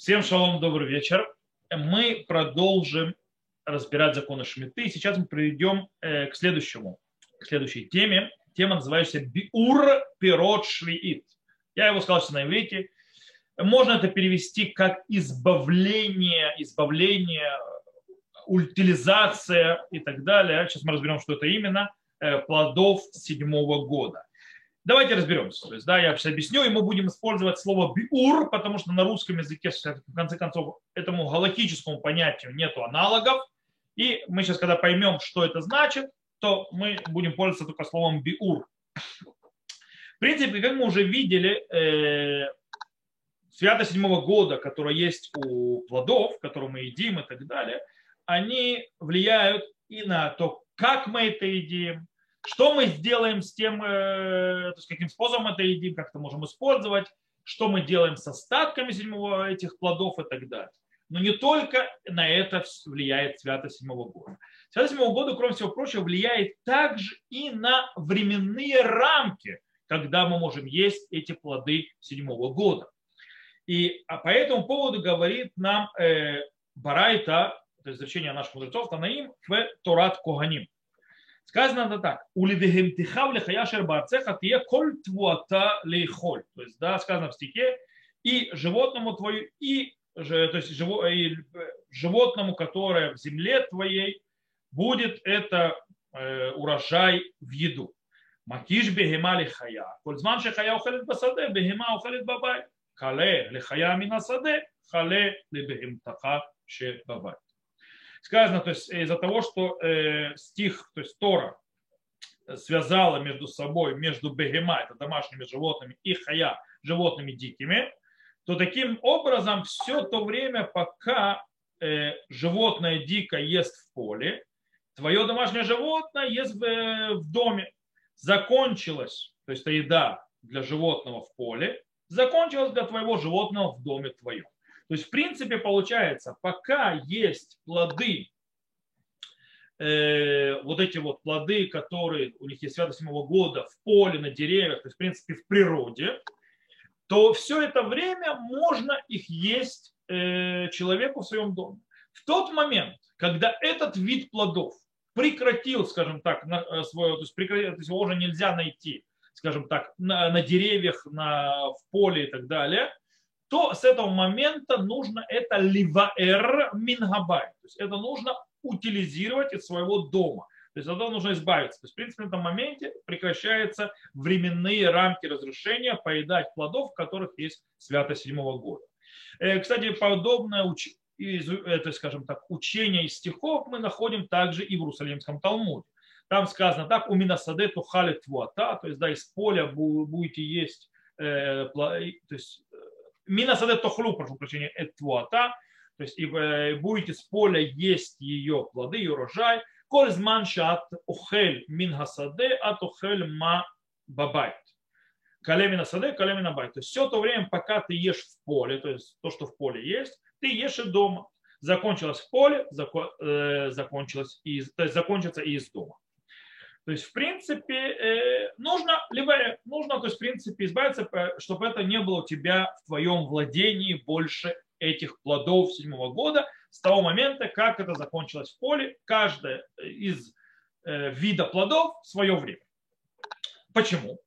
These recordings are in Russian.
Всем шалом, добрый вечер. Мы продолжим разбирать законы Шмиты. Сейчас мы перейдем э, к следующему, к следующей теме. Тема называется Биур Пирот Швиит. Я его сказал на иврите. Можно это перевести как избавление, избавление, утилизация и так далее. Сейчас мы разберем, что это именно. Э, плодов седьмого года. Давайте разберемся. То есть, да, я сейчас объясню, и мы будем использовать слово биур, потому что на русском языке, в конце концов, этому галактическому понятию нет аналогов. И мы сейчас, когда поймем, что это значит, то мы будем пользоваться только словом биур. В принципе, как мы уже видели, э, свято седьмого года, которое есть у плодов, которые мы едим и так далее, они влияют и на то, как мы это едим, что мы сделаем с тем, э, то есть каким способом это едим, как это можем использовать, что мы делаем с остатками седьмого этих плодов и так далее. Но не только на это влияет святость седьмого года. Святость седьмого года, кроме всего прочего, влияет также и на временные рамки, когда мы можем есть эти плоды седьмого года. И а по этому поводу говорит нам э, Барайта, это изречение наших мудрецов, Танаим, в Торат Коганим. Сказано это так. Улидегемтихав лихаяшер барцеха тие коль твуата лейхоль. То есть, да, сказано в стихе, и животному твою, и, то есть, живо, и животному, которое в земле твоей, будет это э, урожай в еду. Макиш бегема лихая. Коль зман шехая ухалит басаде, бегема ухалит бабай. Кале лихая минасаде, хале лебегемтаха ше бабай сказано, то есть из-за того, что э, стих, то есть Тора связала между собой, между бегема, это домашними животными, и хая, животными дикими, то таким образом все то время, пока э, животное дико ест в поле, твое домашнее животное ест в, э, в доме. Закончилась, то есть еда для животного в поле, закончилась для твоего животного в доме твоем. То есть, в принципе, получается, пока есть плоды, э, вот эти вот плоды, которые у них есть свято седьмого года в поле, на деревьях, то есть, в принципе, в природе, то все это время можно их есть э, человеку в своем доме. В тот момент, когда этот вид плодов прекратил, скажем так, на, э, свое, то есть, прекратил, то есть его уже нельзя найти, скажем так, на, на деревьях, на, в поле и так далее, то с этого момента нужно это ливаэр мингабай. То есть это нужно утилизировать из своего дома. То есть от этого нужно избавиться. То есть, в принципе, на этом моменте прекращаются временные рамки разрешения поедать плодов, в которых есть святость седьмого года. Э, кстати, подобное это, скажем так, учение из стихов мы находим также и в Иерусалимском Талмуде. Там сказано так, у минасаде тухали твуата, то есть да, из поля будете есть, э, то есть Мина садет тохлу, прошу прощения, этвуата, то есть и э, будете с поля есть ее плоды, ее урожай. Коль зман шат ухель мин хасаде, от ухель ма бабайт. Калемина саде, калемина байт. То есть все то время, пока ты ешь в поле, то есть то, что в поле есть, ты ешь и дома. Закончилось в поле, э, закончилось и, то есть закончится и из дома. То есть, в принципе, э, нужно, либо нужно, то есть, в принципе, избавиться, чтобы это не было у тебя в твоем владении больше этих плодов седьмого года, с того момента, как это закончилось в поле, каждая из э, вида плодов в свое время. Почему?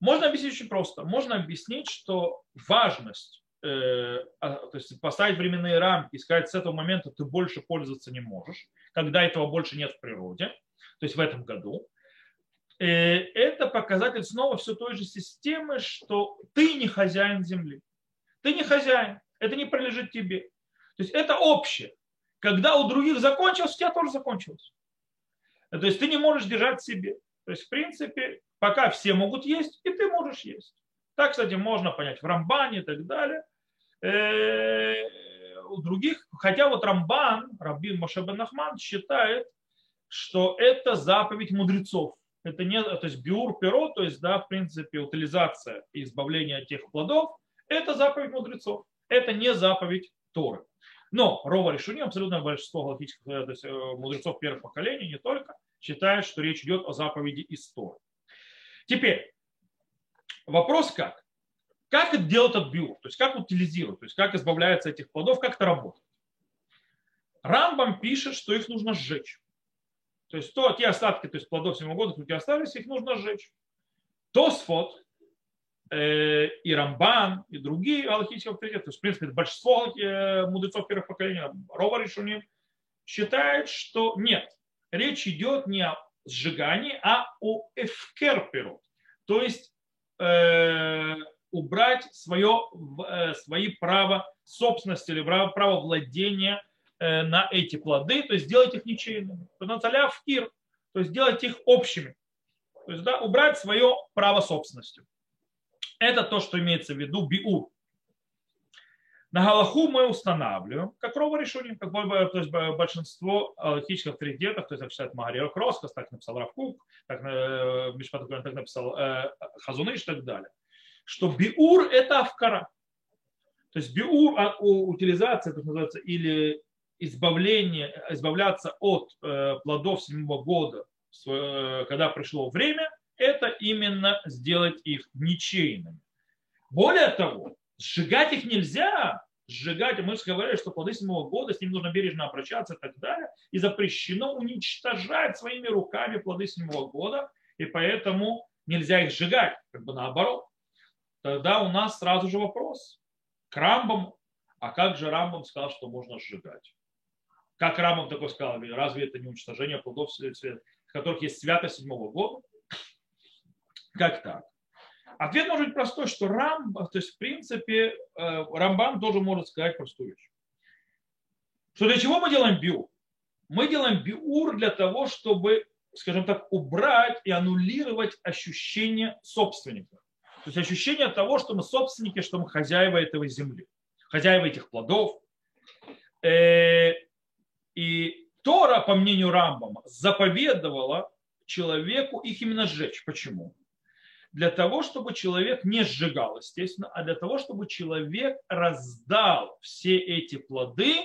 Можно объяснить очень просто. Можно объяснить, что важность, э, а, то есть поставить временные рамки и сказать, с этого момента ты больше пользоваться не можешь, когда этого больше нет в природе – то есть в этом году, э, это показатель снова все той же системы, что ты не хозяин земли. Ты не хозяин, это не принадлежит тебе. То есть это общее. Когда у других закончилось, у тебя тоже закончилось. То есть ты не можешь держать себе. То есть, в принципе, пока все могут есть, и ты можешь есть. Так, кстати, можно понять в Рамбане и так далее. Э, у других, хотя вот Рамбан, Рабин Машебен Ахман считает, что это заповедь мудрецов. Это не, то есть биур перо, то есть, да, в принципе, утилизация и избавление от тех плодов, это заповедь мудрецов. Это не заповедь Торы. Но Рова Решуни, абсолютно большинство галактических э, то есть, э, мудрецов первых поколений, не только, считают, что речь идет о заповеди из Торы. Теперь, вопрос как? Как это делает этот биур? То есть как утилизируют, то есть как избавляется от этих плодов, как это работает. Рамбам пишет, что их нужно сжечь. То есть то, те остатки то есть плодов года, которые остались, их нужно сжечь. Тосфот э, и Рамбан, и другие аллахические авторитеты, то есть, в принципе, большинство э, мудрецов первых поколений, Рова Решуним, считает, что нет, речь идет не о сжигании, а о эфкерперу. То есть э, убрать свое, э, свои права собственности или право, право владения на эти плоды, то есть сделать их ничейными. в кир, то есть сделать их общими. То есть да, убрать свое право собственности. Это то, что имеется в виду биур. На Галаху мы устанавливаем, как рово решение, как то есть большинство аллахических авторитетов, то есть, как считает Магарио Кроскас, так написал Равкук, так, э, так написал э, Хазуныш и так далее, что биур – это авкара. То есть биур, а, утилизация, это называется, или избавление, избавляться от э, плодов седьмого года, когда пришло время, это именно сделать их ничейными. Более того, Сжигать их нельзя. Сжигать, мы же говорили, что плоды седьмого года, с ним нужно бережно обращаться и так далее. И запрещено уничтожать своими руками плоды седьмого года. И поэтому нельзя их сжигать, как бы наоборот. Тогда у нас сразу же вопрос к Рамбам. А как же Рамбам сказал, что можно сжигать? Как Рамбам такой сказал? Разве это не уничтожение плодов, в которых есть святость седьмого года? Как так? Ответ может быть простой, что Рамбам, то есть в принципе э, Рамбам тоже может сказать простую вещь. Что для чего мы делаем биур? Мы делаем биур для того, чтобы, скажем так, убрать и аннулировать ощущение собственника. То есть ощущение того, что мы собственники, что мы хозяева этого земли, хозяева этих плодов. И Тора, по мнению Рамбама, заповедовала человеку их именно сжечь. Почему? для того, чтобы человек не сжигал, естественно, а для того, чтобы человек раздал все эти плоды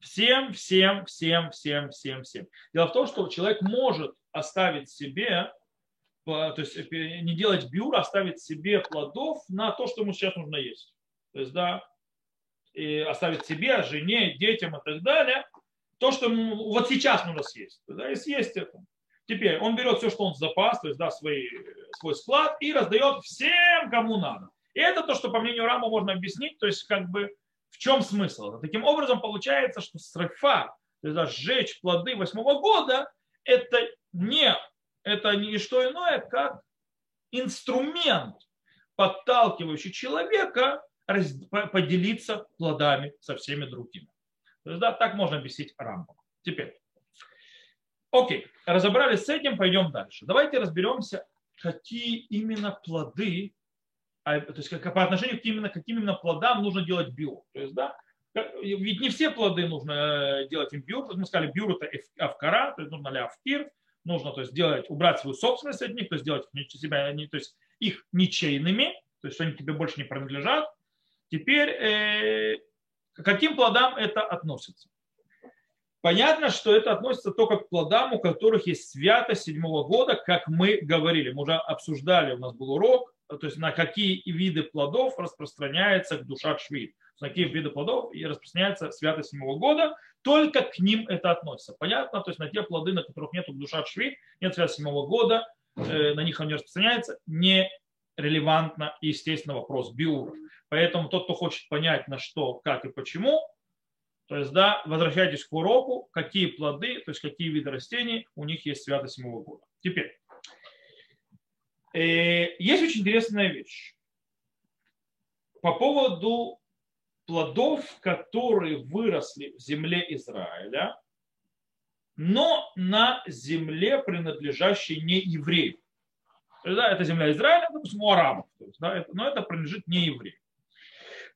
всем, всем, всем, всем, всем, всем. Дело в том, что человек может оставить себе, то есть э, не делать бюр, а оставить себе плодов на то, что ему сейчас нужно есть. То есть, да, и оставить себе, жене, детям и так далее, то, что вот сейчас нужно съесть. Да, и съесть это. Теперь он берет все, что он запас, то есть да, свой, свой склад, и раздает всем, кому надо. И это то, что по мнению Рама можно объяснить, то есть как бы в чем смысл. Таким образом получается, что срыфа, то есть да, сжечь плоды восьмого года, это не, это не что иное, как инструмент, подталкивающий человека поделиться плодами со всеми другими. То есть, да, так можно объяснить Рамбам. Теперь, Окей, разобрались с этим, пойдем дальше. Давайте разберемся, какие именно плоды, а, то есть как, по отношению к именно, каким именно плодам нужно делать био. То есть, да, ведь не все плоды нужно э, делать им биур. Мы сказали, биур это авкара, то есть нужно ли авкир, нужно то есть, делать, убрать свою собственность от них, то есть сделать себя, то есть их ничейными, то есть они тебе больше не принадлежат. Теперь, э, к каким плодам это относится? Понятно, что это относится только к плодам, у которых есть святость седьмого года, как мы говорили. Мы уже обсуждали, у нас был урок, то есть на какие виды плодов распространяется душа швид. На какие виды плодов и распространяется святость седьмого года, только к ним это относится. Понятно? То есть на те плоды, на которых нет душа швид, нет святости седьмого года, э, на них он не распространяется, не релевантно, естественно, вопрос биуров. Поэтому тот, кто хочет понять, на что, как и почему, то есть, да, возвращайтесь к уроку, какие плоды, то есть какие виды растений у них есть святость седьмого года. Теперь, э, есть очень интересная вещь по поводу плодов, которые выросли в земле Израиля, но на земле, принадлежащей не еврею. Да, это земля Израиля, допустим, у арабов, то есть, да, это, но это принадлежит не еврею.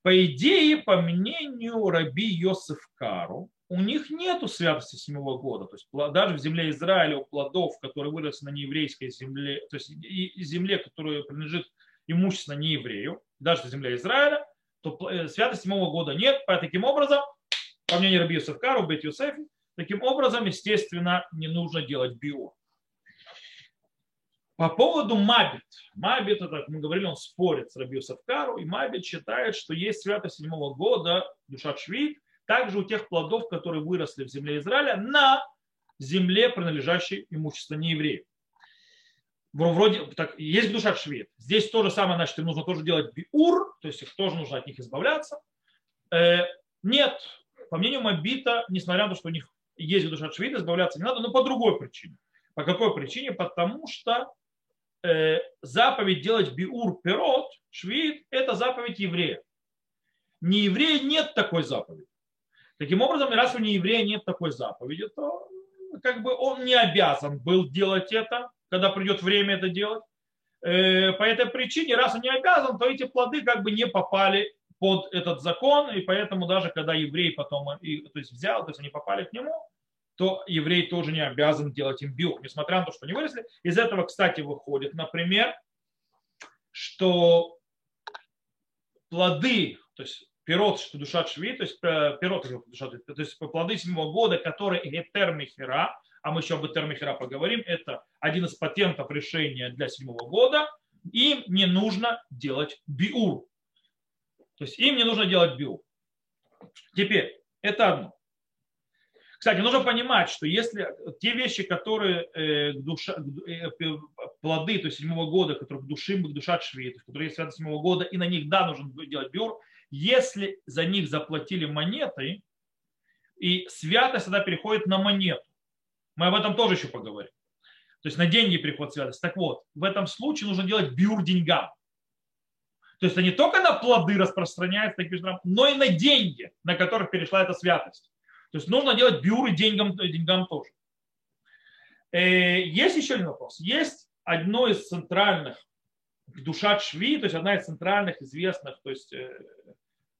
По идее, по мнению Раби Йосеф Кару, у них нет святости седьмого года. То есть даже в земле Израиля у плодов, которые выросли на нееврейской земле, то есть земле, которая принадлежит имущественно нееврею, даже в земле Израиля, то э, святости седьмого года нет. По таким образом, по мнению Раби Йосеф Кару, Бет Йосефи, таким образом, естественно, не нужно делать био. По поводу Мабит. Мабит, это, как мы говорили, он спорит с Рабью Савкару, и Мабит считает, что есть святость седьмого года, душа Швид, также у тех плодов, которые выросли в земле Израиля, на земле, принадлежащей имуществу неевреев. Вроде так, есть душа швед. Здесь то же самое, значит, им нужно тоже делать биур, то есть их тоже нужно от них избавляться. Э, нет, по мнению Мабита, несмотря на то, что у них есть душа швид, избавляться не надо, но по другой причине. По какой причине? Потому что э, заповедь делать биур пирот, швид, это заповедь еврея. Не еврея нет такой заповеди. Таким образом, раз у нееврея нет такой заповеди, то как бы он не обязан был делать это, когда придет время это делать. Э, по этой причине, раз он не обязан, то эти плоды как бы не попали под этот закон, и поэтому даже когда еврей потом их то есть взял, то есть они попали к нему, то еврей тоже не обязан делать им био, несмотря на то, что они выросли. Из этого, кстати, выходит, например, что плоды, то есть пирот, что душа шви, то есть э, пирот, то есть плоды седьмого года, которые гетер мехера, а мы еще об гетер поговорим, это один из патентов решения для седьмого года, им не нужно делать биур. То есть им не нужно делать биур. Теперь, это одно. Кстати, нужно понимать, что если те вещи, которые э, душа, э, плоды, то есть седьмого года, которые к душим, к душа швид, которые есть святость седьмого года, и на них, да, нужно делать биур, если за них заплатили монетой, и святость тогда переходит на монету. Мы об этом тоже еще поговорим. То есть на деньги переход святость. Так вот, в этом случае нужно делать бюр деньгам. То есть это не только на плоды распространяется, но и на деньги, на которых перешла эта святость. То есть нужно делать бюры деньгам, деньгам тоже. Э, есть еще один вопрос. Есть одно из центральных душа шви, то есть одна из центральных известных то есть, э,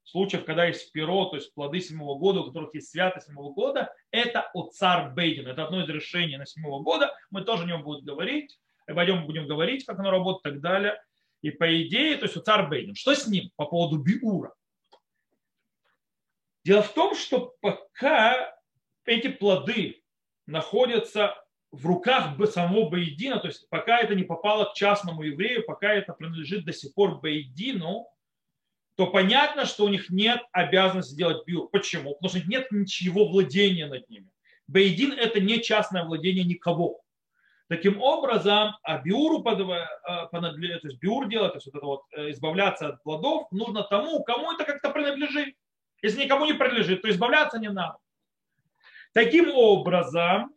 случаев, когда есть перо, то есть плоды седьмого года, у которых есть святость седьмого года, это цар Бейдин. Это одно из решений на седьмого года. Мы тоже о нем будем говорить. Пойдем будем говорить, как оно работает и так далее. И по идее, то есть цар Бейдин. Что с ним по поводу Биура? Дело в том, что пока эти плоды находятся в руках самого Бейдина, то есть пока это не попало к частному еврею, пока это принадлежит до сих пор Бейдину, то понятно, что у них нет обязанности делать биур. Почему? Потому что нет ничего владения над ними. Бейдин – это не частное владение никого. Таким образом, а биуру э, то есть биур делать, то есть вот это вот э, избавляться от плодов, нужно тому, кому это как-то принадлежит. Если никому не принадлежит, то избавляться не надо. Таким образом,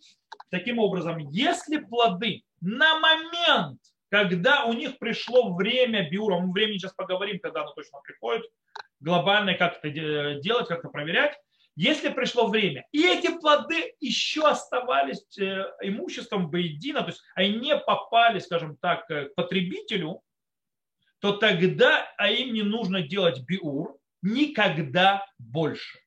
таким образом, если плоды на момент когда у них пришло время биура, мы времени сейчас поговорим, когда оно точно приходит, глобально как это делать, как это проверять, если пришло время, и эти плоды еще оставались э, имуществом Бейдина, то есть они не попали, скажем так, к потребителю, то тогда а им не нужно делать биур никогда больше.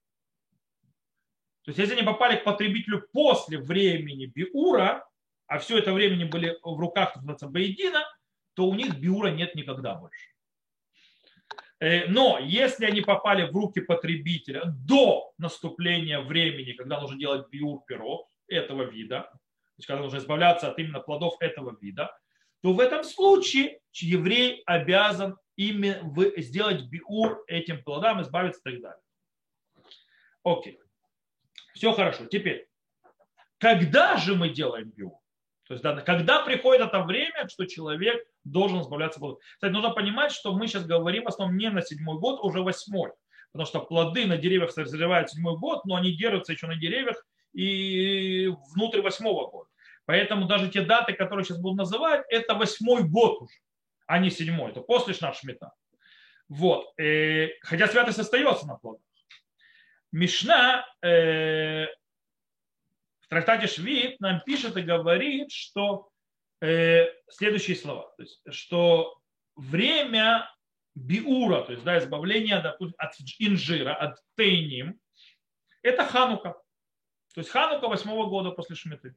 То есть если они попали к потребителю после времени биура, а все это время они были в руках Бейдина, то у них биура нет никогда больше. Э, но если они попали в руки потребителя до наступления времени, когда нужно делать биур перо этого вида, то есть когда нужно избавляться от именно плодов этого вида, то в этом случае еврей обязан ими сделать биур этим плодам, избавиться и так далее. Окей. Все хорошо. Теперь, когда же мы делаем биур? То есть, да, когда приходит это время, что человек должен избавляться плодов. Кстати, нужно понимать, что мы сейчас говорим в основном не на седьмой год, а уже восьмой. Потому что плоды на деревьях созревают седьмой год, но они держатся еще на деревьях и внутрь восьмого года. Поэтому даже те даты, которые сейчас буду называть, это восьмой год уже, а не седьмой. Это после Шмита. Вот. Э, хотя святость остается на плодах. Мишна э, трактате Швид нам пишет и говорит, что э, следующие слова, то есть, что время биура, то есть да, избавления допустим, от инжира, от тейним, это ханука. То есть ханука восьмого года после Шмиты.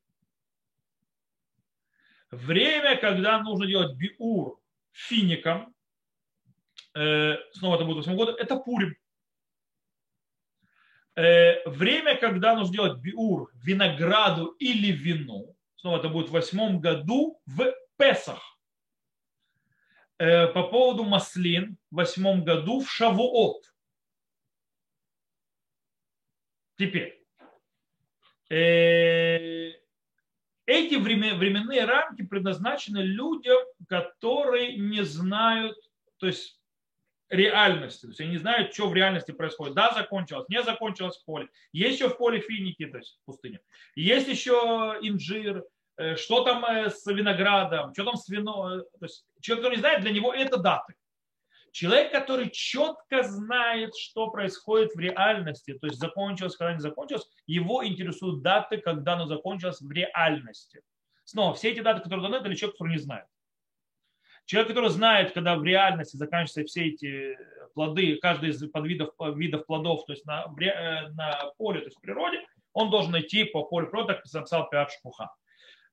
Время, когда нужно делать биур фиником, э, снова это будет восьмого года, это пурим. Э, время, когда нужно делать биур винограду или вину, снова это будет в восьмом году в Песах э, по поводу маслин в восьмом году в Шавуот. Теперь, эти временные рамки предназначены людям, которые не знают, то есть реальности. То есть они не знают, что в реальности происходит. Да, закончилось, не закончилось в поле. Есть еще в поле финики, то есть в пустыне. Есть еще инжир, э, что там э, с виноградом, что там с вино. То есть человек, который не знает, для него это даты. Человек, который четко знает, что происходит в реальности, то есть закончилось, когда не закончилось, его интересуют даты, когда оно закончилось в реальности. Снова, все эти даты, которые даны, это для человека, который не знает. Человек, который знает, когда в реальности заканчиваются все эти плоды, каждый из подвидов, видов плодов, то есть на, э, на поле, то есть в природе, он должен идти по полю природы, как написал Пиат Шпуха.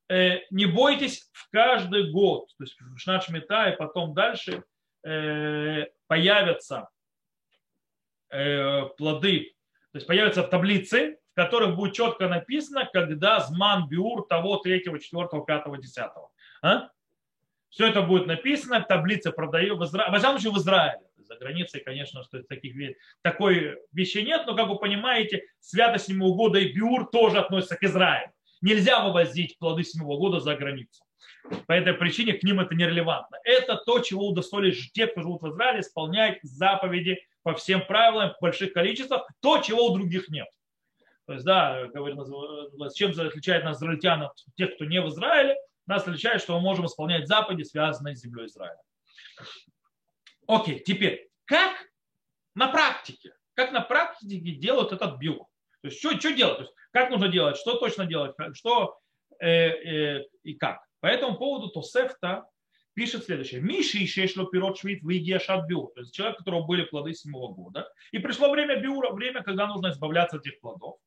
Э, не бойтесь в каждый год, то есть в Шначмета и потом дальше появятся плоды, то есть появятся таблицы, в которых будет четко написано, когда зман биур того, третьего, четвертого, пятого, десятого. А? Все это будет написано, таблица продаю в Израиле, во всяком в Израиле. За границей, конечно, что таких такой вещи нет, но, как вы понимаете, святость седьмого года и биур тоже относятся к Израилю. Нельзя вывозить плоды седьмого года за границу. По этой причине к ним это нерелевантно. Это то, чего удостоились те, кто живут в Израиле, исполнять заповеди по всем правилам в больших количествах, то, чего у других нет. То есть, да, говорит, чем отличает нас израильтян от тех, кто не в Израиле, нас отличает, что мы можем исполнять заповеди, связанные с землей Израиля. Окей, теперь, как на практике, как на практике делают этот био? То есть, что, что делать? То есть, как нужно делать, что точно делать, что э, э, и как. По этому поводу Тосефта пишет следующее. Миши еще шло пирот швид в шат биур. То есть человек, у которого были плоды седьмого года. И пришло время биура, время, когда нужно избавляться от этих плодов.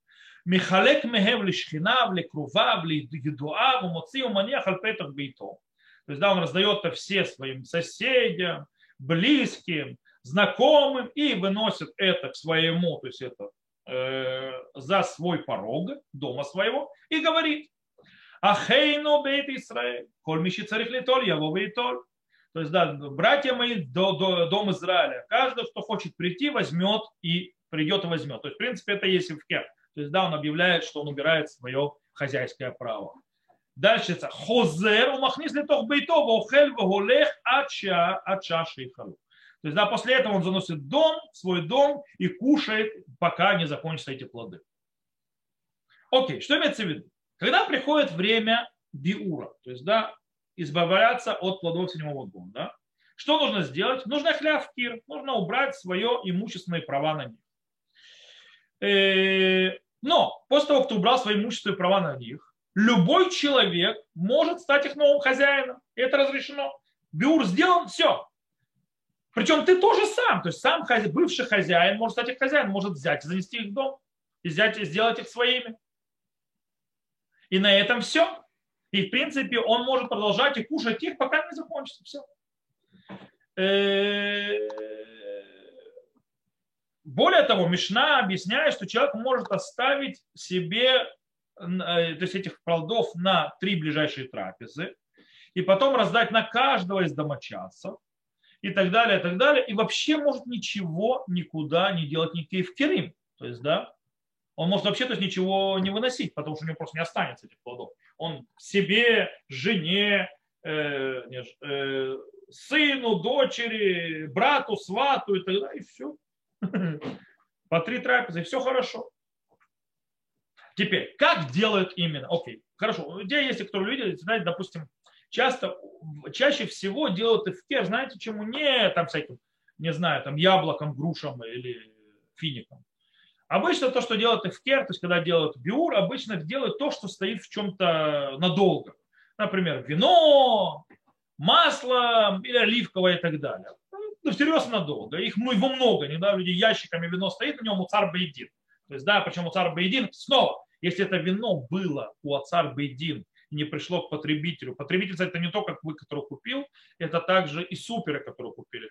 Михалек мехем лишхина, влекрува, влекедуа, вумоци, уманиях, альпетах бейтов. То есть, да, он раздает это все своим соседям, близким, знакомым и выносит это к своему, то есть это э, за свой порог дома своего и говорит, Ахейну бейт Исраэль, коль миши царих литоль, я вовейтоль. То есть, да, братья мои, до, до, дом Израиля, каждый, кто хочет прийти, возьмет и придет и возьмет. То есть, в принципе, это есть в кер. То есть, да, он объявляет, что он убирает свое хозяйское право. Дальше это хозер умахнис литох бейто вохель вголех ача ача шейхалу. То есть, да, после этого он заносит дом, свой дом и кушает, пока не закончатся эти плоды. Окей, что имеется в виду? Когда приходит время биура, то есть, да, избавляться от плодов седьмого года, да, что нужно сделать? Нужно хлявкир, нужно убрать свое имущественные права на них. Э, но после того, как ты убрал свои имущественные права на них, любой человек может стать их новым хозяином. И это разрешено. Биур сделан, все. Причем ты тоже сам, то есть сам бывший хозяин может стать их хозяином, может взять и занести их в дом, и взять и сделать их своими. И на этом все. И в принципе он может продолжать и кушать их, пока не закончится все. Э, более того, Мишна объясняет, что человек может оставить себе э, то есть этих плодов на три ближайшие трапезы, и потом раздать на каждого из домочадцев, и так далее, и так далее, и вообще может ничего никуда не делать, никакие в керим. То есть, да, он может вообще то есть, ничего не выносить, потому что у него просто не останется этих плодов. Он себе, жене, э, не, э, сыну, дочери, брату, свату и так далее, и все. По три трапезы, и все хорошо. Теперь, как делают именно? Окей, хорошо. Где есть, кто видели, знаете, допустим, часто, чаще всего делают эфкер, знаете, чему? Не там всяким, не знаю, там яблоком, грушам или фиником. Обычно то, что делают эфкер, то есть когда делают биур, обычно делают то, что стоит в чем-то надолго. Например, вино, масло или оливковое и так далее ну, всерьез надолго. Их ну, его много. Иногда люди ящиками вино стоит, у царь Бейдин. То есть, да, почему царь Бейдин? Снова, если это вино было у царь Бейдин не пришло к потребителю. Потребитель, это не то, как вы, который купил, это также и суперы, которые купили.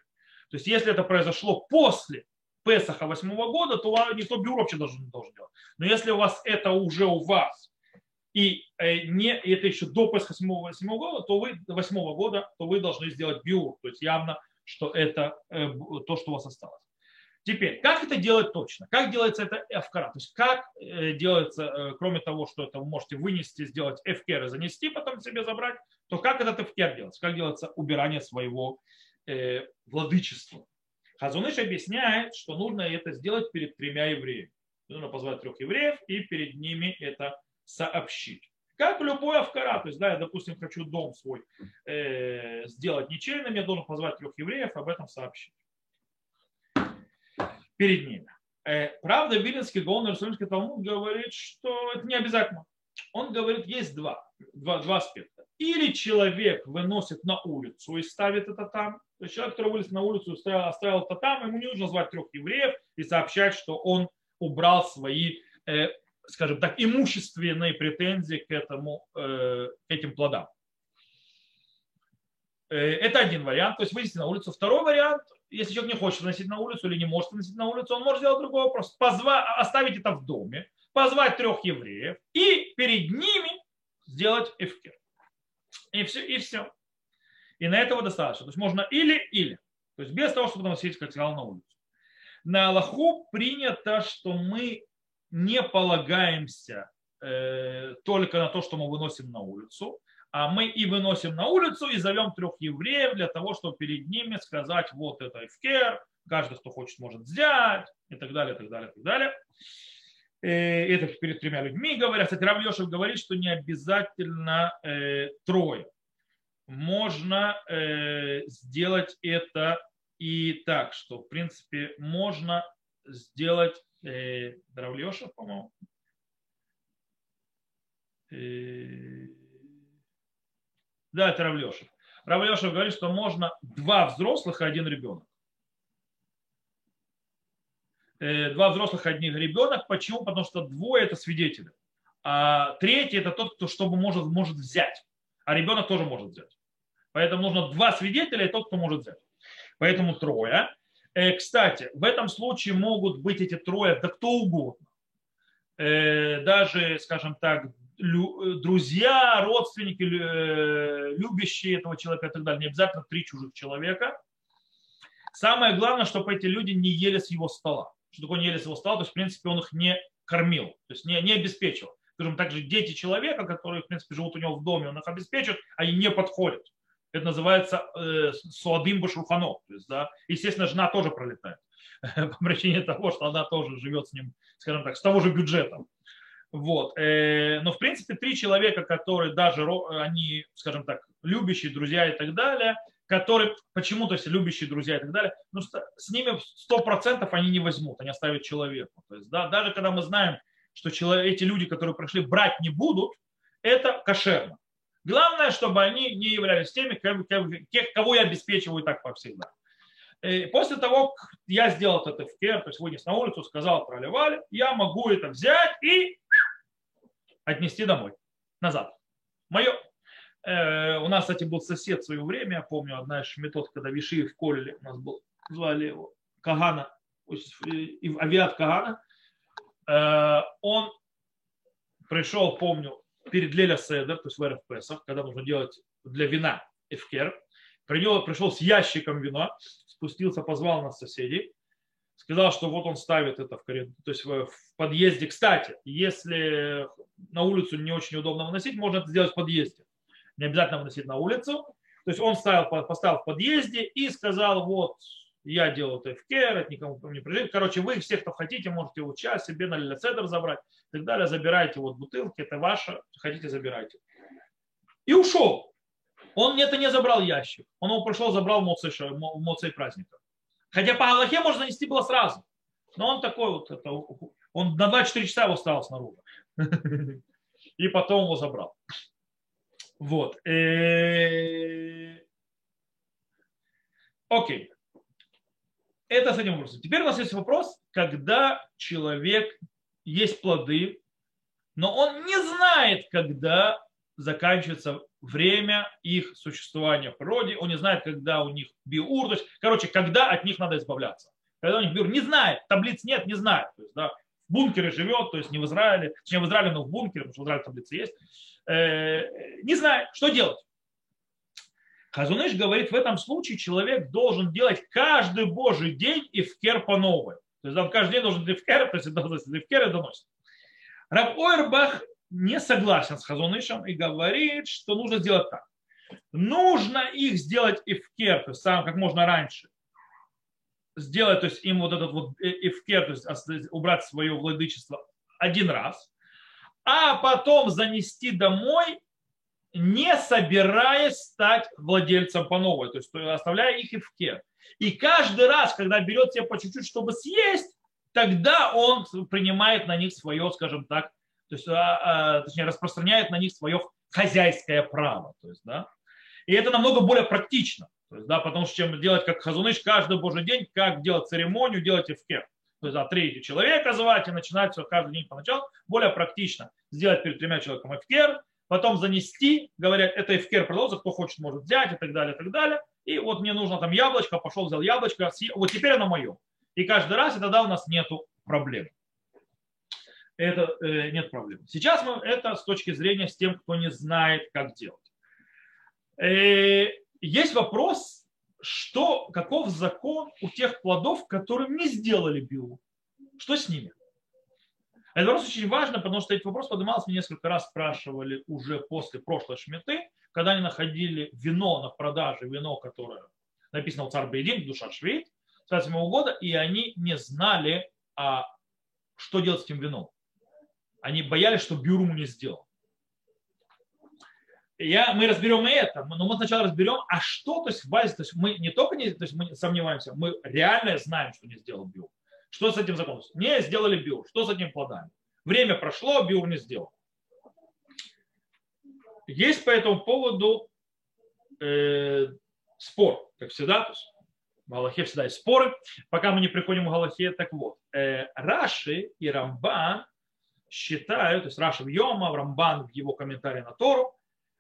То есть, если это произошло после Песаха восьмого года, то никто бюро вообще не должен делать. Но если у вас это уже у вас и э, не, это еще до Песха 7 года, то вы, 8 года, то вы должны сделать биур. То есть явно, что это э, то, что у вас осталось. Теперь, как это делать точно? Как делается это эфкара? То есть как э, делается, кроме того, что это вы можете вынести, сделать эфкер и занести, потом себе забрать, то как этот эфкер делается? Как делается убирание своего владычества? Хазуныш объясняет, что нужно это сделать перед тремя евреями. Нужно позвать трех евреев и перед ними это сообщить. Как любой авкара, то есть, да, я, допустим, хочу дом свой э, сделать ничейным, я должен позвать трех евреев, об этом сообщить перед ними. Э, правда, Виленский Гаон Иерусалимский Талмуд говорит, что это не обязательно. Он говорит, есть два, два, два аспекта. Или человек выносит на улицу и ставит это там. То есть человек, который вылез на улицу и оставил, оставил это там, ему не нужно звать трех евреев и сообщать, что он убрал свои э, скажем так, имущественные претензии к, этому, э, к этим плодам. Э, это один вариант, то есть вынести на улицу. Второй вариант, если человек не хочет выносить на улицу или не может выносить на улицу, он может сделать другой вопрос. Позва... Оставить это в доме, позвать трех евреев и перед ними сделать эфкер. И все. И, все. и на этого достаточно. То есть можно или-или. То есть без того, чтобы носить, сказал, на улицу. На Аллаху принято, что мы не полагаемся э, только на то, что мы выносим на улицу, а мы и выносим на улицу и зовем трех евреев для того, чтобы перед ними сказать, вот это эфкер, каждый, кто хочет, может взять, и так далее, и так далее, и так далее. Э, это перед тремя людьми говорят. Кстати, Рав Лешев говорит, что не обязательно э, трое. Можно э, сделать это и так, что, в принципе, можно сделать э, Дравлешев, по-моему. Э, да, это Равлешев. Равлешев говорит, что можно два взрослых и один ребенок. Э, два взрослых один ребенок. Почему? Потому что двое это свидетели. А третий это тот, кто чтобы может, может взять. А ребенок тоже может взять. Поэтому нужно два свидетеля и тот, кто может взять. Поэтому трое. Э, кстати, в этом случае могут быть эти трое, да кто угодно. Э, даже, скажем так, друзья, родственники, любящие этого человека и так далее. Не обязательно три чужих человека. Самое главное, чтобы эти люди не ели с его стола. Что такое не ели с его стола? То есть, в принципе, он их не кормил, то есть не, не обеспечил. Скажем так же, дети человека, которые, в принципе, живут у него в доме, он их обеспечивает, они не подходят. Это называется э, суадым башурхано. То есть, да, естественно, жена тоже пролетает по причине того, что она тоже живет с ним, скажем так, с того же бюджета. Вот. Э, но, в принципе, три человека, которые даже, они, скажем так, любящие друзья и так далее, которые почему-то, если любящие друзья и так далее, ну, с ними сто процентов они не возьмут, они оставят человеку. То есть, да, даже когда мы знаем, что человек, эти люди, которые прошли, брать не будут, это кошерно. Главное, чтобы они не являлись теми, кого я обеспечиваю так повсегда. И после того, как я сделал этот ФКР, то есть вынес на улицу, сказал проливали, я могу это взять и отнести домой, назад. Мое. Э, у нас, кстати, был сосед в свое время, я помню, одна из метод, когда Виши в Коле, у нас был, звали его Кагана, авиат Кагана, э, он пришел, помню, перед Леля Седер, то есть в Песах, когда нужно делать для вина эфкер, пришел с ящиком вина, спустился, позвал нас соседей, сказал, что вот он ставит это в коридор, то есть в подъезде. Кстати, если на улицу не очень удобно выносить, можно это сделать в подъезде. Не обязательно выносить на улицу. То есть он ставил, поставил в подъезде и сказал, вот я делаю ТФКР, это никому не прилежит. Короче, вы всех, кто хотите, можете час себе на лилицедр забрать и так далее. Забирайте вот бутылки, это ваше, хотите, забирайте. И ушел. Он это не забрал ящик. Он его пришел, забрал в моцей праздника. Хотя по Аллахе можно занести было сразу. Но он такой вот, это, он на 24 часа его стал снаружи. И потом его забрал. Вот. Э, окей. Это с этим вопросом. Теперь у нас есть вопрос, когда человек есть плоды, но он не знает, когда заканчивается время их существования в природе, он не знает, когда у них биур, то есть, короче, когда от них надо избавляться. Когда у них биур, не знает, таблиц нет, не знает. То есть, да, бункере живет, то есть не в Израиле, точнее в Израиле, но в бункере, потому что в Израиле таблицы есть, э, не знает, что делать. Хазуныш говорит, в этом случае человек должен делать каждый божий день и в кер по новой. То есть он каждый день должен ифкер, то есть ифкер и доносит. Раб Ойрбах не согласен с Хазунышем и говорит, что нужно сделать так. Нужно их сделать ифкер, то есть сам как можно раньше. Сделать, то есть им вот этот вот ифкер, то есть убрать свое владычество один раз, а потом занести домой, не собираясь стать владельцем по новой, то есть оставляя их ифкер. И каждый раз, когда берет себе по чуть-чуть, чтобы съесть, тогда он принимает на них свое, скажем так, то есть, а, а, точнее, распространяет на них свое хозяйское право. То есть, да? И это намного более практично. То есть, да, потому что чем делать как хазуныш каждый божий день, как делать церемонию, делать эфкер. То есть, да, три человека звать и начинать все каждый день поначалу. Более практично сделать перед тремя человеками эфкер, потом занести, говорят, это эфкер продолжится, кто хочет, может взять и так далее, и так далее. И вот мне нужно там яблочко, пошел, взял яблочко, вот теперь оно мое. И каждый раз, и тогда у нас нету проблем. Это э, нет проблем. Сейчас мы это с точки зрения с тем, кто не знает, как делать. Э, есть вопрос, что, каков закон у тех плодов, которые не сделали биу? Что с ними? Этот вопрос очень важный, потому что этот вопрос поднимался, мне несколько раз спрашивали уже после прошлой шметы, когда они находили вино на продаже, вино, которое написано в царь Бейдин, душа швейт, 27 года, и они не знали, а что делать с этим вином. Они боялись, что Бюруму не сделал. Я, мы разберем и это, но мы сначала разберем, а что, то есть в базе, то есть мы не только не, то есть мы сомневаемся, мы реально знаем, что не сделал Бюр. Что с этим законом? Не сделали Бюр. Что с этим плодами? Время прошло, Бюр не сделал. Есть по этому поводу э, спор, как всегда. То есть в Галахе всегда есть споры. Пока мы не приходим к Галахе, так вот. Э, Раши и Рамбан считают, то есть Раши в Йома, Рамбан в его комментарии на Тору,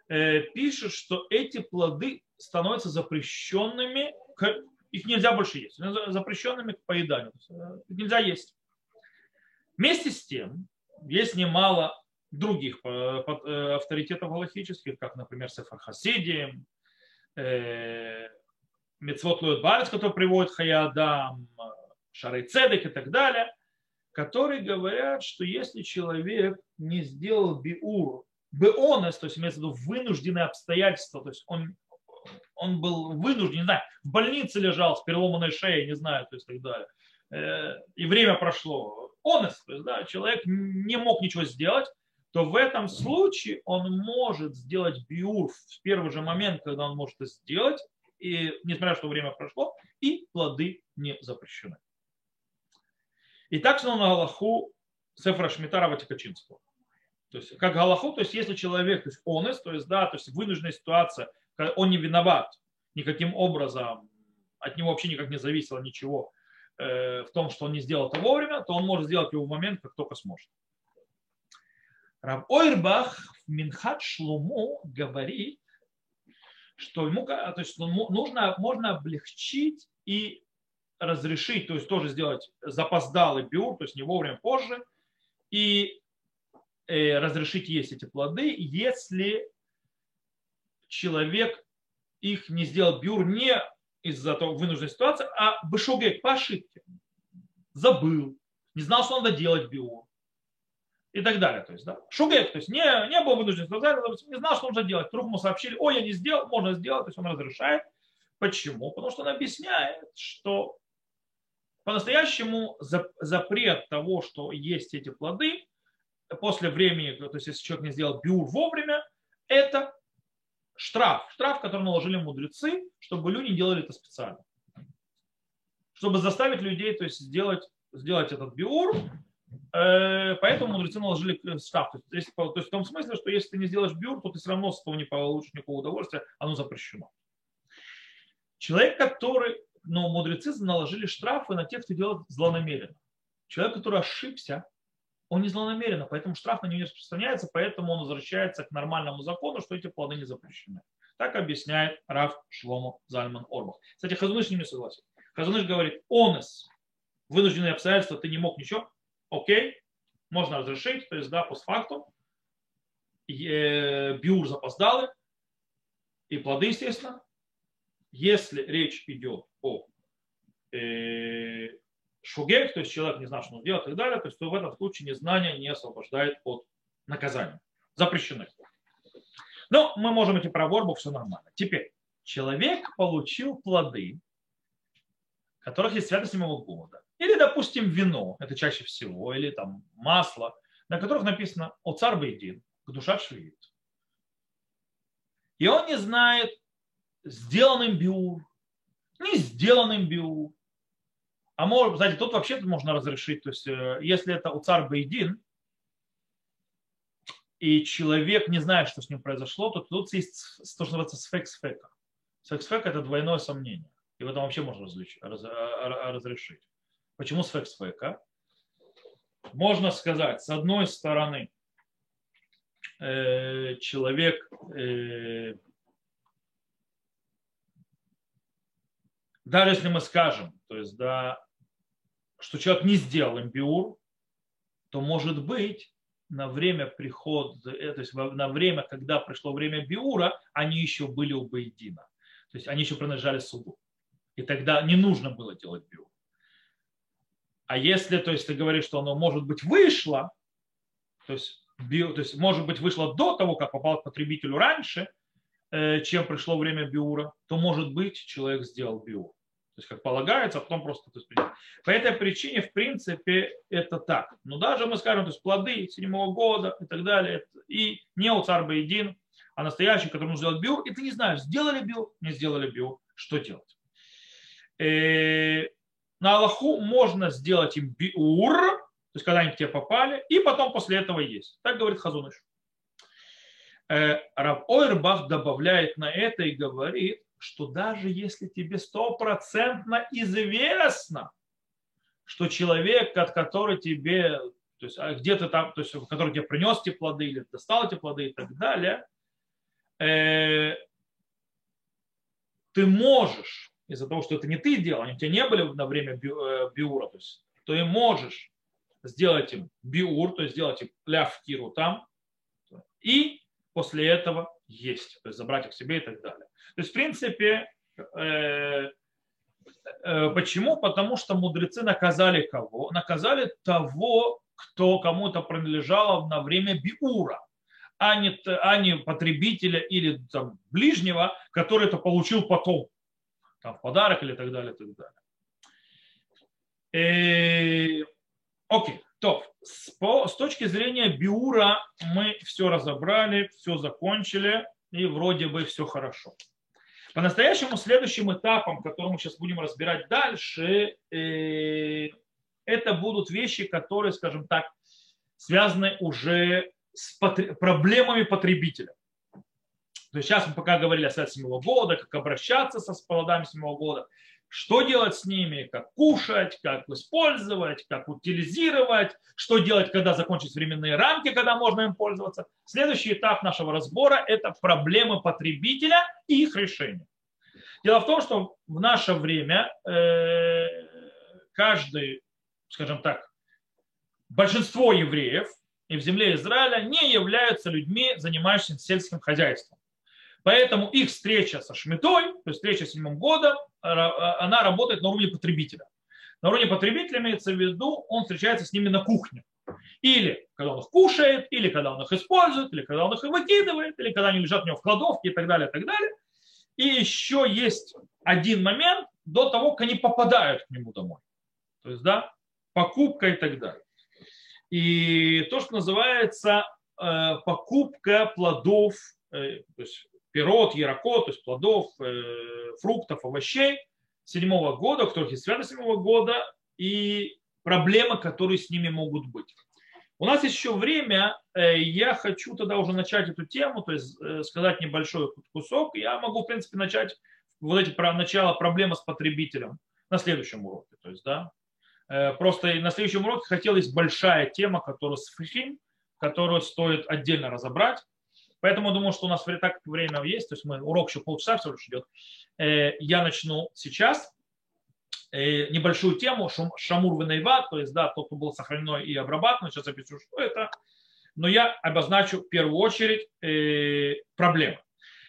э, пишут, что эти плоды становятся запрещенными, к, их нельзя больше есть, запрещенными к поеданию. Э, нельзя есть. Вместе с тем, есть немало других э, авторитетов галактических, как, например, Сефар Хасиди, Мецвод Лует Барец, который приводит Хаядам, Шарей Цедек и так далее, которые говорят, что если человек не сделал биур, беонес, то есть имеется в виду вынужденные обстоятельства, то есть он, он был вынужден, не знаю, в больнице лежал с переломанной шеей, не знаю, то есть так далее, и время прошло, онес, то есть да, человек не мог ничего сделать, то в этом случае он может сделать биур в первый же момент, когда он может это сделать, и несмотря на то, что время прошло, и плоды не запрещены. И так сказал на Галаху Сефра Шмитара Ватикачинского. То есть, как Галаху, то есть, если человек, то есть, онес, то есть, да, то есть, вынужденная ситуация, он не виноват никаким образом, от него вообще никак не зависело ничего э, в том, что он не сделал это вовремя, то он может сделать его в момент, как только сможет. Раб Ойрбах в Минхат Шлуму говорит, что ему то есть, нужно, можно облегчить и разрешить, то есть тоже сделать запоздалый биур, то есть не вовремя позже, и разрешить есть эти плоды, если человек их не сделал биур не из-за того вынужденной ситуации, а бешогек по ошибке. Забыл, не знал, что надо делать биур и так далее. То есть, да, шугек, то есть не, не был вынужден сказать, не знал, что нужно делать. Вдруг ему сообщили, ой, я не сделал, можно сделать, то есть он разрешает. Почему? Потому что он объясняет, что по-настоящему запрет того, что есть эти плоды после времени, то есть если человек не сделал бюр вовремя, это штраф. Штраф, который наложили мудрецы, чтобы люди не делали это специально. Чтобы заставить людей то есть, сделать, сделать этот биур, э, поэтому мудрецы наложили штраф. То есть, то есть в том смысле, что если ты не сделаешь бюр, то ты все равно с этого не получишь никакого удовольствия, оно запрещено. Человек, который но мудрецы наложили штрафы на тех, кто делает злонамеренно. Человек, который ошибся, он не злонамеренно, поэтому штраф на него не распространяется, поэтому он возвращается к нормальному закону, что эти плоды не запрещены. Так объясняет Раф Шломо Зальман Орбах. Кстати, Хазуныш ними согласен. Хазуныш говорит, онес, вынужденные обстоятельства, ты не мог ничего, окей, можно разрешить, то есть, да, постфактум, биур запоздалый, и плоды, естественно. Если речь идет о э, шугек, то есть человек не знает, что он делает и так далее, то есть то в этом случае незнание не освобождает от наказания. Запрещены. Но мы можем идти про ворбу, все нормально. Теперь, человек получил плоды, которых есть святость седьмого года. Или, допустим, вино, это чаще всего, или там масло, на которых написано «О царь Бейдин», к душа швеит. И он не знает, сделан им биур, не сделан им биур. А может, знаете, тут вообще можно разрешить, то есть э, если это у царь Бейдин, и человек не знает, что с ним произошло, то тут есть то, что называется сфек-сфека. Сфек-сфека – это двойное сомнение. И в этом вообще можно разрешить. Почему сфек-сфека? Можно сказать, с одной стороны, э, человек э, даже если мы скажем, то есть, да, что человек не сделал имбиур, то может быть на время прихода, э, то есть на время, когда пришло время биура, они еще были у Бейдина. То есть они еще принадлежали суду. И тогда не нужно было делать биур. А если, то есть ты говоришь, что оно может быть вышло, то есть, био, то есть может быть вышло до того, как попало к потребителю раньше, э, чем пришло время биура, то может быть человек сделал биур. То есть как полагается, а потом просто то есть, по этой причине, в принципе, это так. Но даже мы скажем, то есть плоды седьмого года и так далее, и не у царь Баедин, а настоящий, который нужно сделать биур, и ты не знаешь, сделали биур, не сделали биур, что делать. И э, на Аллаху можно сделать им биур, то есть когда они к тебе попали, и потом после этого есть. Так говорит Хазуныш. Э, Рав Ойрбах добавляет на это и говорит, что даже если тебе стопроцентно известно, что человек, от который тебе, то есть а где-то там, то есть который тебе принес эти плоды или достал эти плоды и так далее, э, ты можешь, из-за того, что это не ты делал, они у тебя не были на время э, биура, то есть ты можешь сделать им биур, то есть сделать им ляв там, и после этого есть, то есть забрать их себе и так далее. То есть, в принципе, э, э, почему? Потому что мудрецы наказали кого? Наказали того, кто кому-то принадлежало на время биура, а не, а не потребителя или там, ближнего, который это получил потом, там, в подарок или так далее, так далее. И, э, окей, по, с точки зрения биура мы все разобрали, все закончили, и вроде бы все хорошо. По-настоящему следующим этапом, который мы сейчас будем разбирать дальше, э, это будут вещи, которые, скажем так, связаны уже с проблемами потребителя. То есть сейчас мы пока говорили о связи седьмого года, как обращаться со плодами седьмого года, что делать с ними, как кушать, как использовать, как утилизировать, что делать, когда закончатся временные рамки, когда можно им пользоваться. Следующий этап нашего разбора – это проблемы потребителя и их решение. Дело в том, что в наше время э, каждый, скажем так, большинство евреев и в земле Израиля не являются людьми, занимающимися сельским хозяйством. Поэтому их встреча со Шмитой, то есть встреча с седьмым годом, она работает на уровне потребителя. На уровне потребителя имеется в виду, он встречается с ними на кухне. Или когда он их кушает, или когда он их использует, или когда он их выкидывает, или когда они лежат у него в кладовке и так далее, и так далее. И еще есть один момент до того, как они попадают к нему домой. То есть, да, покупка и так далее. И то, что называется э, покупка плодов, э, то есть пирот, ярокот, то есть плодов, э, фруктов, овощей седьмого года, у которых есть святость седьмого года, и проблемы, которые с ними могут быть. У нас еще время, э, я хочу тогда уже начать эту тему, то есть э, сказать небольшой кусок. Я могу, в принципе, начать вот эти про начало проблемы с потребителем на следующем уроке. То есть, да, просто на следующем уроке хотелось большая тема, которая с которую стоит отдельно разобрать. Поэтому думаю, что у нас так время есть, то есть мы урок еще полчаса всего лишь идет. Э, я начну сейчас. э, небольшую тему Шамур Венайват, то есть, да, тот, кто был сохранено и обрабатыван, сейчас опишу, что это, но я обозначу в первую очередь э, проблемы.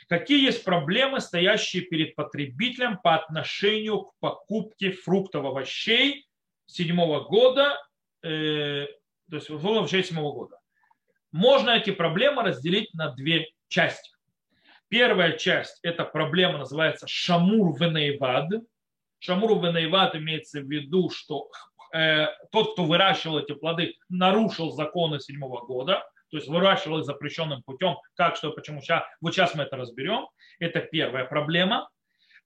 Какие есть проблемы, стоящие перед потребителем по отношению к покупке фруктов, овощей седьмого года, то есть фруктов овощей седьмого года? Можно эти проблемы разделить на две части. Первая часть – это проблема, называется шамур венейвад. Шамур венейвад имеется в виду, что э, тот, кто выращивал эти плоды, нарушил законы седьмого года, то есть выращивал их запрещенным путем, как, что, почему, сейчас, вот сейчас мы это разберем. Это первая проблема.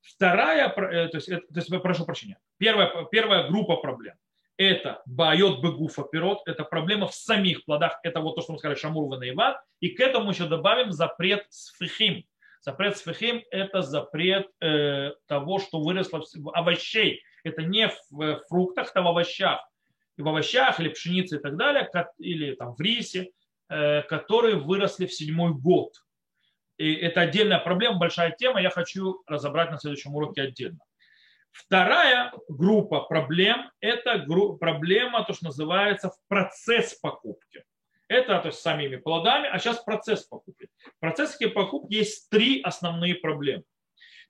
Вторая, э, то есть, это, то есть прошу прощения, первая, первая группа проблем – это байот бегуфа пирот, это проблема в самих плодах, это вот то, что мы сказали, шамур ванайват, и к этому еще добавим запрет сфихим, Запрет сфихим – это запрет э, того, что выросло в овощей. Это не в фруктах, это в овощах. И в овощах, или пшенице и так далее, или там в рисе, э, которые выросли в седьмой год. И это отдельная проблема, большая тема, я хочу разобрать на следующем уроке отдельно. Вторая группа проблем – это проблема, то, что называется, в процесс покупки. Это то есть самими плодами, а сейчас процесс покупки. В процессе покупки есть три основные проблемы.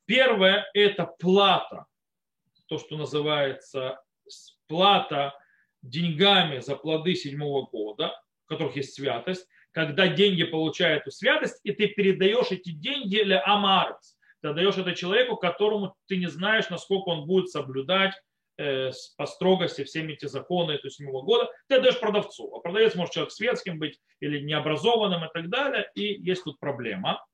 Первое – это плата, то, что называется плата деньгами за плоды седьмого года, в которых есть святость, когда деньги получают эту святость, и ты передаешь эти деньги для Амарец. Ты даешь это человеку, которому ты не знаешь, насколько он будет соблюдать Э, по строгости всеми эти законы то есть года, ты отдаешь продавцу. А продавец может человек светским быть или необразованным и так далее. И есть тут проблема.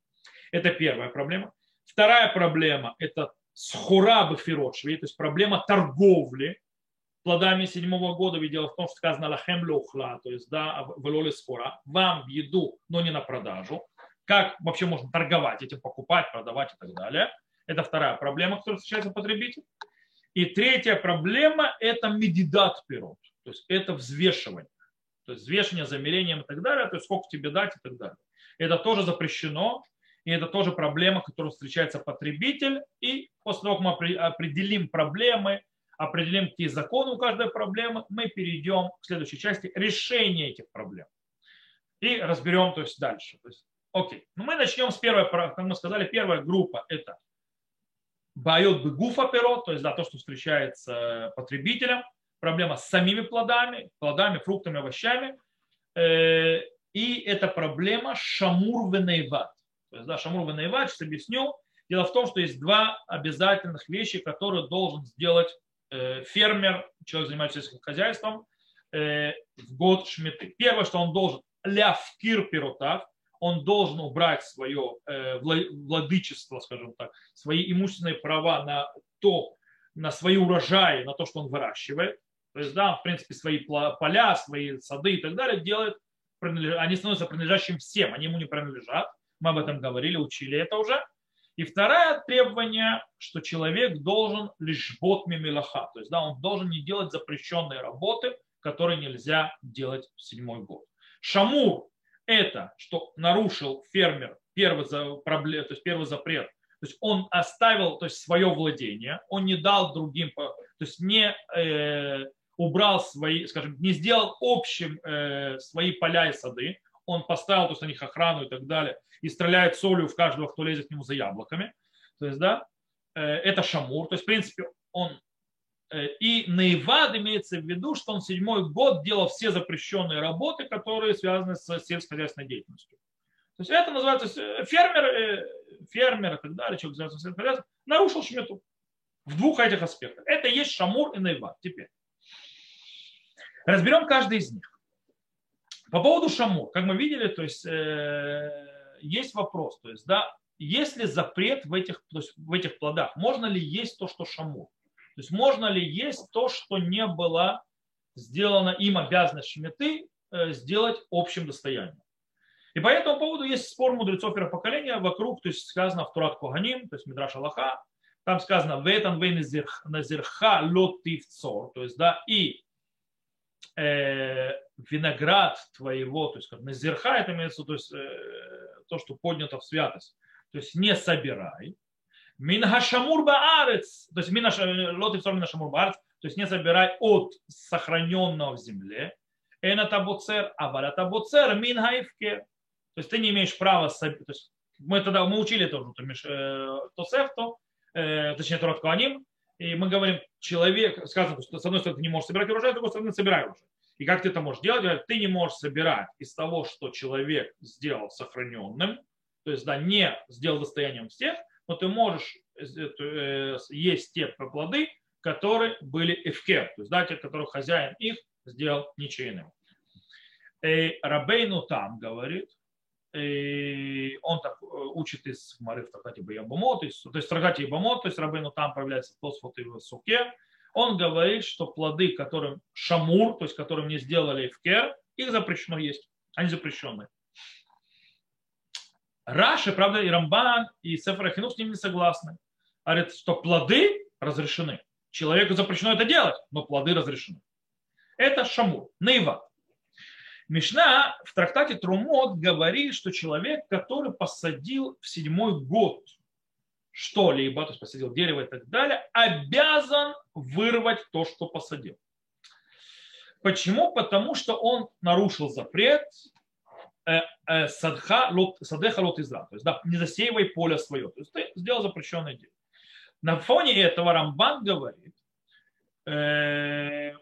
Это первая проблема. Вторая проблема – это схура бафирот шви, то есть проблема торговли плодами седьмого года. Ведь дело в том, что сказано лахем лухла, то есть да, велоли схура, вам в еду, но не на продажу. Как вообще можно торговать этим, покупать, продавать и так далее. Это вторая проблема, которая встречается потребитель. И третья проблема – это медидат пирот, то есть это взвешивание. То есть взвешивание замерением и так далее, то есть сколько тебе дать и так далее. Это тоже запрещено, и это тоже проблема, которую встречается потребитель. И после того, как мы определим проблемы, определим, какие законы у каждой проблемы, мы перейдем к следующей части решения этих проблем. И разберем то есть, дальше. То есть, окей. Ну, мы начнем с первой, как мы сказали, первая группа – это Байот бегуфа перо, то есть да, то, что встречается потребителям, проблема с самими плодами, плодами, фруктами, овощами. Э, и это проблема шамур венейват. То есть, да, шамур венейват, сейчас объясню. Дело в том, что есть два обязательных вещи, которые должен сделать э, фермер, человек, занимающийся сельским хозяйством, э, в год шметы. Первое, что он должен ляфкир пиротав, он должен убрать свое э, владычество, скажем так, свои имущественные права на то, на свои урожаи, на то, что он выращивает. То есть, да, в принципе, свои поля, свои сады и так далее делает, они становятся принадлежащим всем, они ему не принадлежат. Мы об этом говорили, учили это уже. И второе требование, что человек должен лишь бот мимилаха, то есть да, он должен не делать запрещенные работы, которые нельзя делать в седьмой год. Шамур это, что нарушил фермер первый, то есть первый запрет, то есть он оставил то есть, свое владение, он не дал другим, то есть не э, убрал свои, скажем, не сделал общим э, свои поля и сады, он поставил то есть, на них охрану и так далее, и стреляет солью в каждого, кто лезет к нему за яблоками. То есть, да, э, это шамур. То есть, в принципе, он и наивад имеется в виду, что он седьмой год делал все запрещенные работы, которые связаны с сельскохозяйственной деятельностью. То есть это называется э, фермер, э, фермер и так далее, человек связан с сельскохозяйством, нарушил шмету в двух этих аспектах. Это есть шамур и наивад. Теперь разберем каждый из них. По поводу шамур, как мы видели, то есть э, есть вопрос, то есть да, есть ли запрет в этих, то есть в этих плодах, можно ли есть то, что шамур? То есть можно ли есть то, что не было сделано им обязанность шметы, э, сделать общим достоянием. И по этому поводу есть спор мудрецов первого поколения вокруг, то есть сказано в Турат Коганим, то есть Мидраш Аллаха, там сказано «Ветан вей назирха лотивцор», то есть, да, и э, виноград твоего, то есть как назирха, это имеется то есть э, то, что поднято в святость, то есть не собирай, Минга шамур баарец, то есть мина лот и мина шамур баарец, то есть не забирай от сохраненного в земле. Эна табуцер, а валя табуцер мин хаивке. То есть ты не имеешь права, то есть мы тогда мы учили тоже э, Тосефто, э, точнее Турат Куаним, и мы говорим, человек, сказано, что с одной стороны ты не можешь собирать урожай, с другой стороны собирай урожай. И как ты это можешь делать? Ты не можешь собирать из того, что человек сделал сохраненным, то есть да, не сделал достоянием всех, но ты можешь э, есть те плоды, которые были эфкер, то есть да, те, которых хозяин их сделал ничейным. И Рабейну там говорит, и он так э, учит из Мары в трактате Баябамо, то есть, то есть то есть Рабейну там появляется Тосфот и в Суке, он говорит, что плоды, которым шамур, то есть которым не сделали эфкер, их запрещено есть, они запрещенные. Раши, правда, и Рамбан, и Сефер Ахинух с ними не согласны. Говорят, что плоды разрешены. Человеку запрещено это делать, но плоды разрешены. Это шамур, наива. Мишна в трактате Трумот говорит, что человек, который посадил в седьмой год что-либо, то есть посадил дерево и так далее, обязан вырвать то, что посадил. Почему? Потому что он нарушил запрет э, э, садха, садеха лот изра, то есть да, не засеивай поле свое, то есть ты сделал запрещенное дело. На фоне этого Рамбан говорит, э,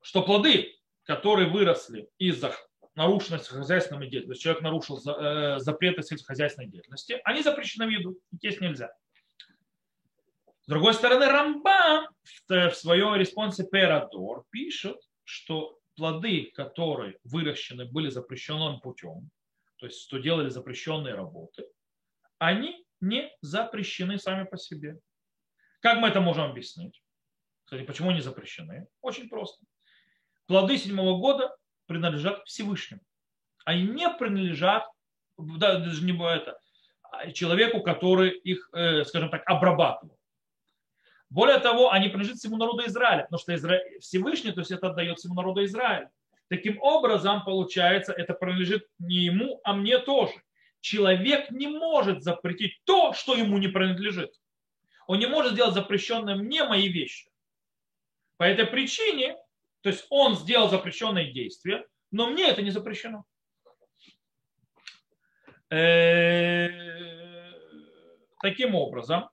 что плоды, которые выросли из-за нарушенности хозяйственной деятельности, человек нарушил запреты сельскохозяйственной деятельности, они запрещены в еду, есть нельзя. С другой стороны, Рамбам в своем респонсе Перадор пишет, что плоды, которые выращены были запрещенным путем, то есть что делали запрещенные работы, они не запрещены сами по себе. Как мы это можем объяснить? Кстати, почему они запрещены? Очень просто. Плоды седьмого года принадлежат Всевышнему. Они не принадлежат да, даже не это, а человеку, который их, э, скажем так, обрабатывал. Более того, они принадлежат всему народу Израиля, потому что Изра... Всевышний, то есть это отдает всему народу Израиля. Таким образом, получается, это принадлежит не ему, а мне тоже. Человек не может запретить то, что ему не принадлежит. Он не может сделать запрещенные мне мои вещи. По этой причине то есть он сделал запрещенные действия, но мне это не запрещено. Э, таким образом,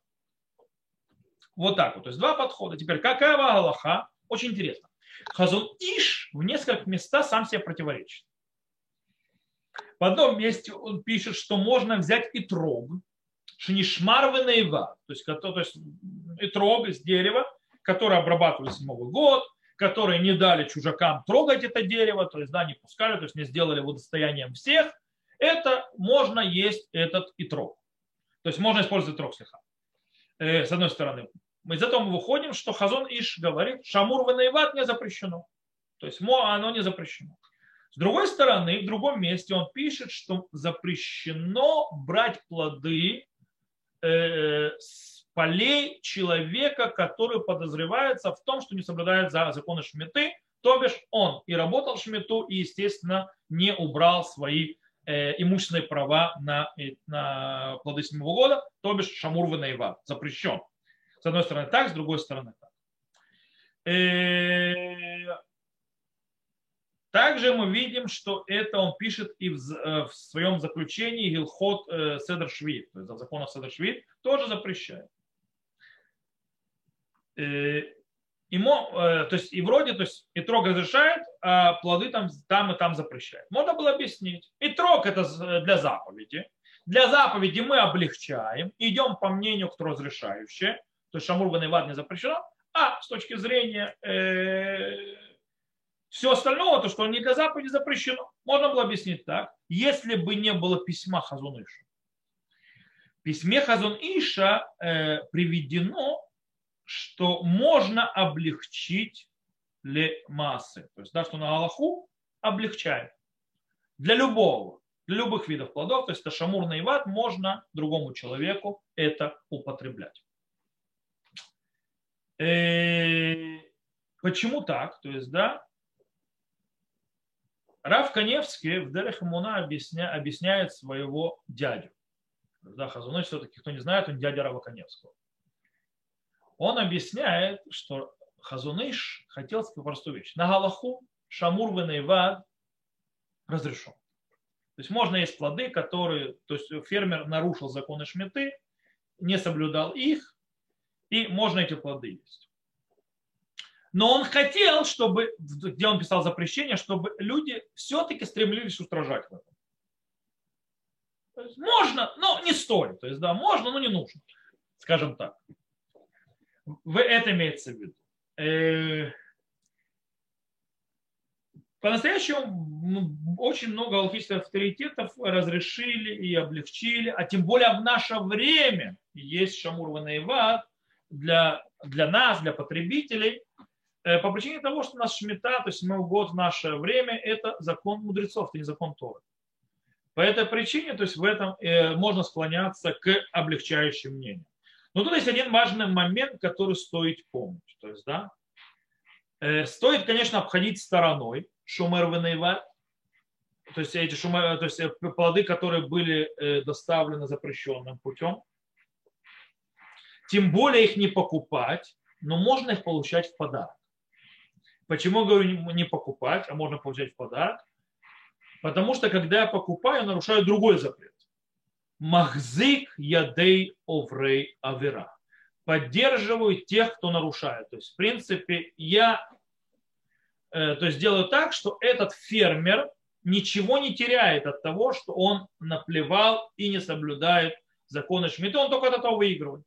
вот так вот. То есть два подхода. Теперь какая Галаха? Очень интересно. Хазун Иш в нескольких местах сам себе противоречит. В одном месте он пишет, что можно взять и трог, шинишмар то есть, то есть трог из дерева, который обрабатывали с Новый год, которые не дали чужакам трогать это дерево, то есть да, не пускали, то есть не сделали его достоянием всех, это можно есть этот и трог. То есть можно использовать трог слегка. Э, с одной стороны. Мы из этого выходим, что Хазон Иш говорит, шамур ванаиват не запрещено. То есть оно не запрещено. С другой стороны, в другом месте он пишет, что запрещено брать плоды э, с полей человека, который подозревается в том, что не соблюдает за законы шмиты, то бишь он и работал шмиту, и, естественно, не убрал свои э, имущественные права на, на плоды седьмого года, то бишь шамур ванаева, запрещен. С одной стороны так, с другой стороны так. Э, также мы видим, что это он пишет и в, э, в своем заключении Гилхот э, Седр Швид, то есть в законах Седр Швид, тоже запрещает. Ему, то есть и вроде, то есть и трог разрешает, а плоды там, там и там запрещает. Можно было объяснить. И трог это для заповеди. Для заповеди мы облегчаем, идем по мнению, кто разрешающее, то есть шамур вад не запрещено, а с точки зрения э, все остального, то, что не для заповеди запрещено, можно было объяснить так, если бы не было письма Хазуныша. В письме Хазун Иша э, приведено что можно облегчить ли массы. То есть, да, что на Аллаху облегчает. Для любого, для любых видов плодов, то есть это шамурный ват, можно другому человеку это употреблять. Э, почему так? То есть, да, Рав Каневский в Дерех объясня, объясняет своего дядю. Да, Хазуныш все-таки, кто не знает, он дядя Рава Коневского. Он объясняет, что Хазуныш хотел сказать простую вещь. На Галаху Шамур Венейвад разрешен. То есть можно есть плоды, которые, то есть фермер нарушил законы шметы, не соблюдал их, и можно эти плоды есть. Но он хотел, чтобы, где он писал запрещение, чтобы люди все-таки стремились устражать в этом. Можно, но не стоит. То есть, да, можно, но не нужно. Скажем так. В это имеется в виду. Э, по-настоящему очень много алхимических авторитетов разрешили и облегчили, а тем более в наше время есть Шамур Ванаеват для, для нас, для потребителей, э, по причине того, что наш шмета, то есть седьмой год в наше время, это закон мудрецов, это не закон Торы. По этой причине, то есть в этом э, можно склоняться к облегчающим мнениям. Но тут есть один важный момент, который стоит помнить. То есть, да, э, стоит, конечно, обходить стороной шумер то есть эти шумер, то есть плоды, которые были доставлены запрещенным путем. Тем более их не покупать, но можно их получать в подарок. Почему говорю не покупать, а можно получать в подарок? Потому что когда я покупаю, нарушаю другой запрет. Махзик ядей оврей авера. Поддерживаю тех, кто нарушает. То есть, в принципе, я э, то есть делаю так, что этот фермер ничего не теряет от того, что он наплевал и не соблюдает законы Шмидта, он только от этого выигрывает.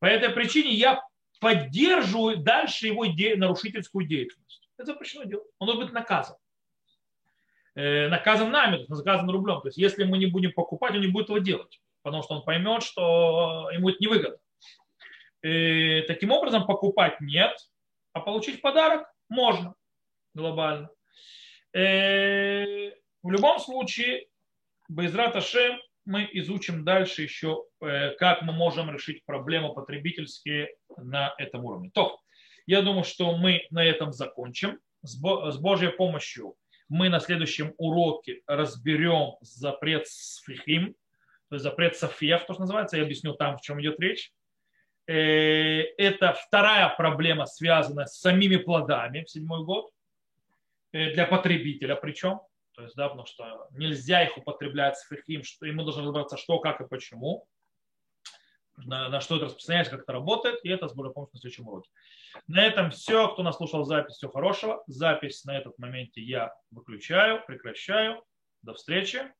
По этой причине я поддерживаю дальше его де- нарушительскую деятельность. Это запрещено делать. Он должен быть наказан. Э, наказан нами, наказан рублем. То есть если мы не будем покупать, он не будет этого делать. Потому что он поймет, что ему это невыгодно. Э, таким образом, покупать нет, а получить подарок можно глобально. Э, в любом случае, Байзрат Ашем мы изучим дальше еще, э, как мы можем решить проблемы потребительские на этом уровне. То, я думаю, что мы на этом закончим. С Божьей помощью мы на следующем уроке разберем запрет сфихим, то есть запрет софиев, то, что называется. Я объясню там, в чем идет речь. Э, это вторая проблема, связанная с самими плодами в седьмой год э, для потребителя причем. То есть, да, потому что нельзя их употреблять с фихим, что ему должно разобраться, что, как и почему, на, на что это распространяется, как это работает, и это с Божьей помощью на следующем уроке. На этом все. Кто нас слушал запись, всего хорошего. Запись на этот моменте я выключаю, прекращаю. До встречи.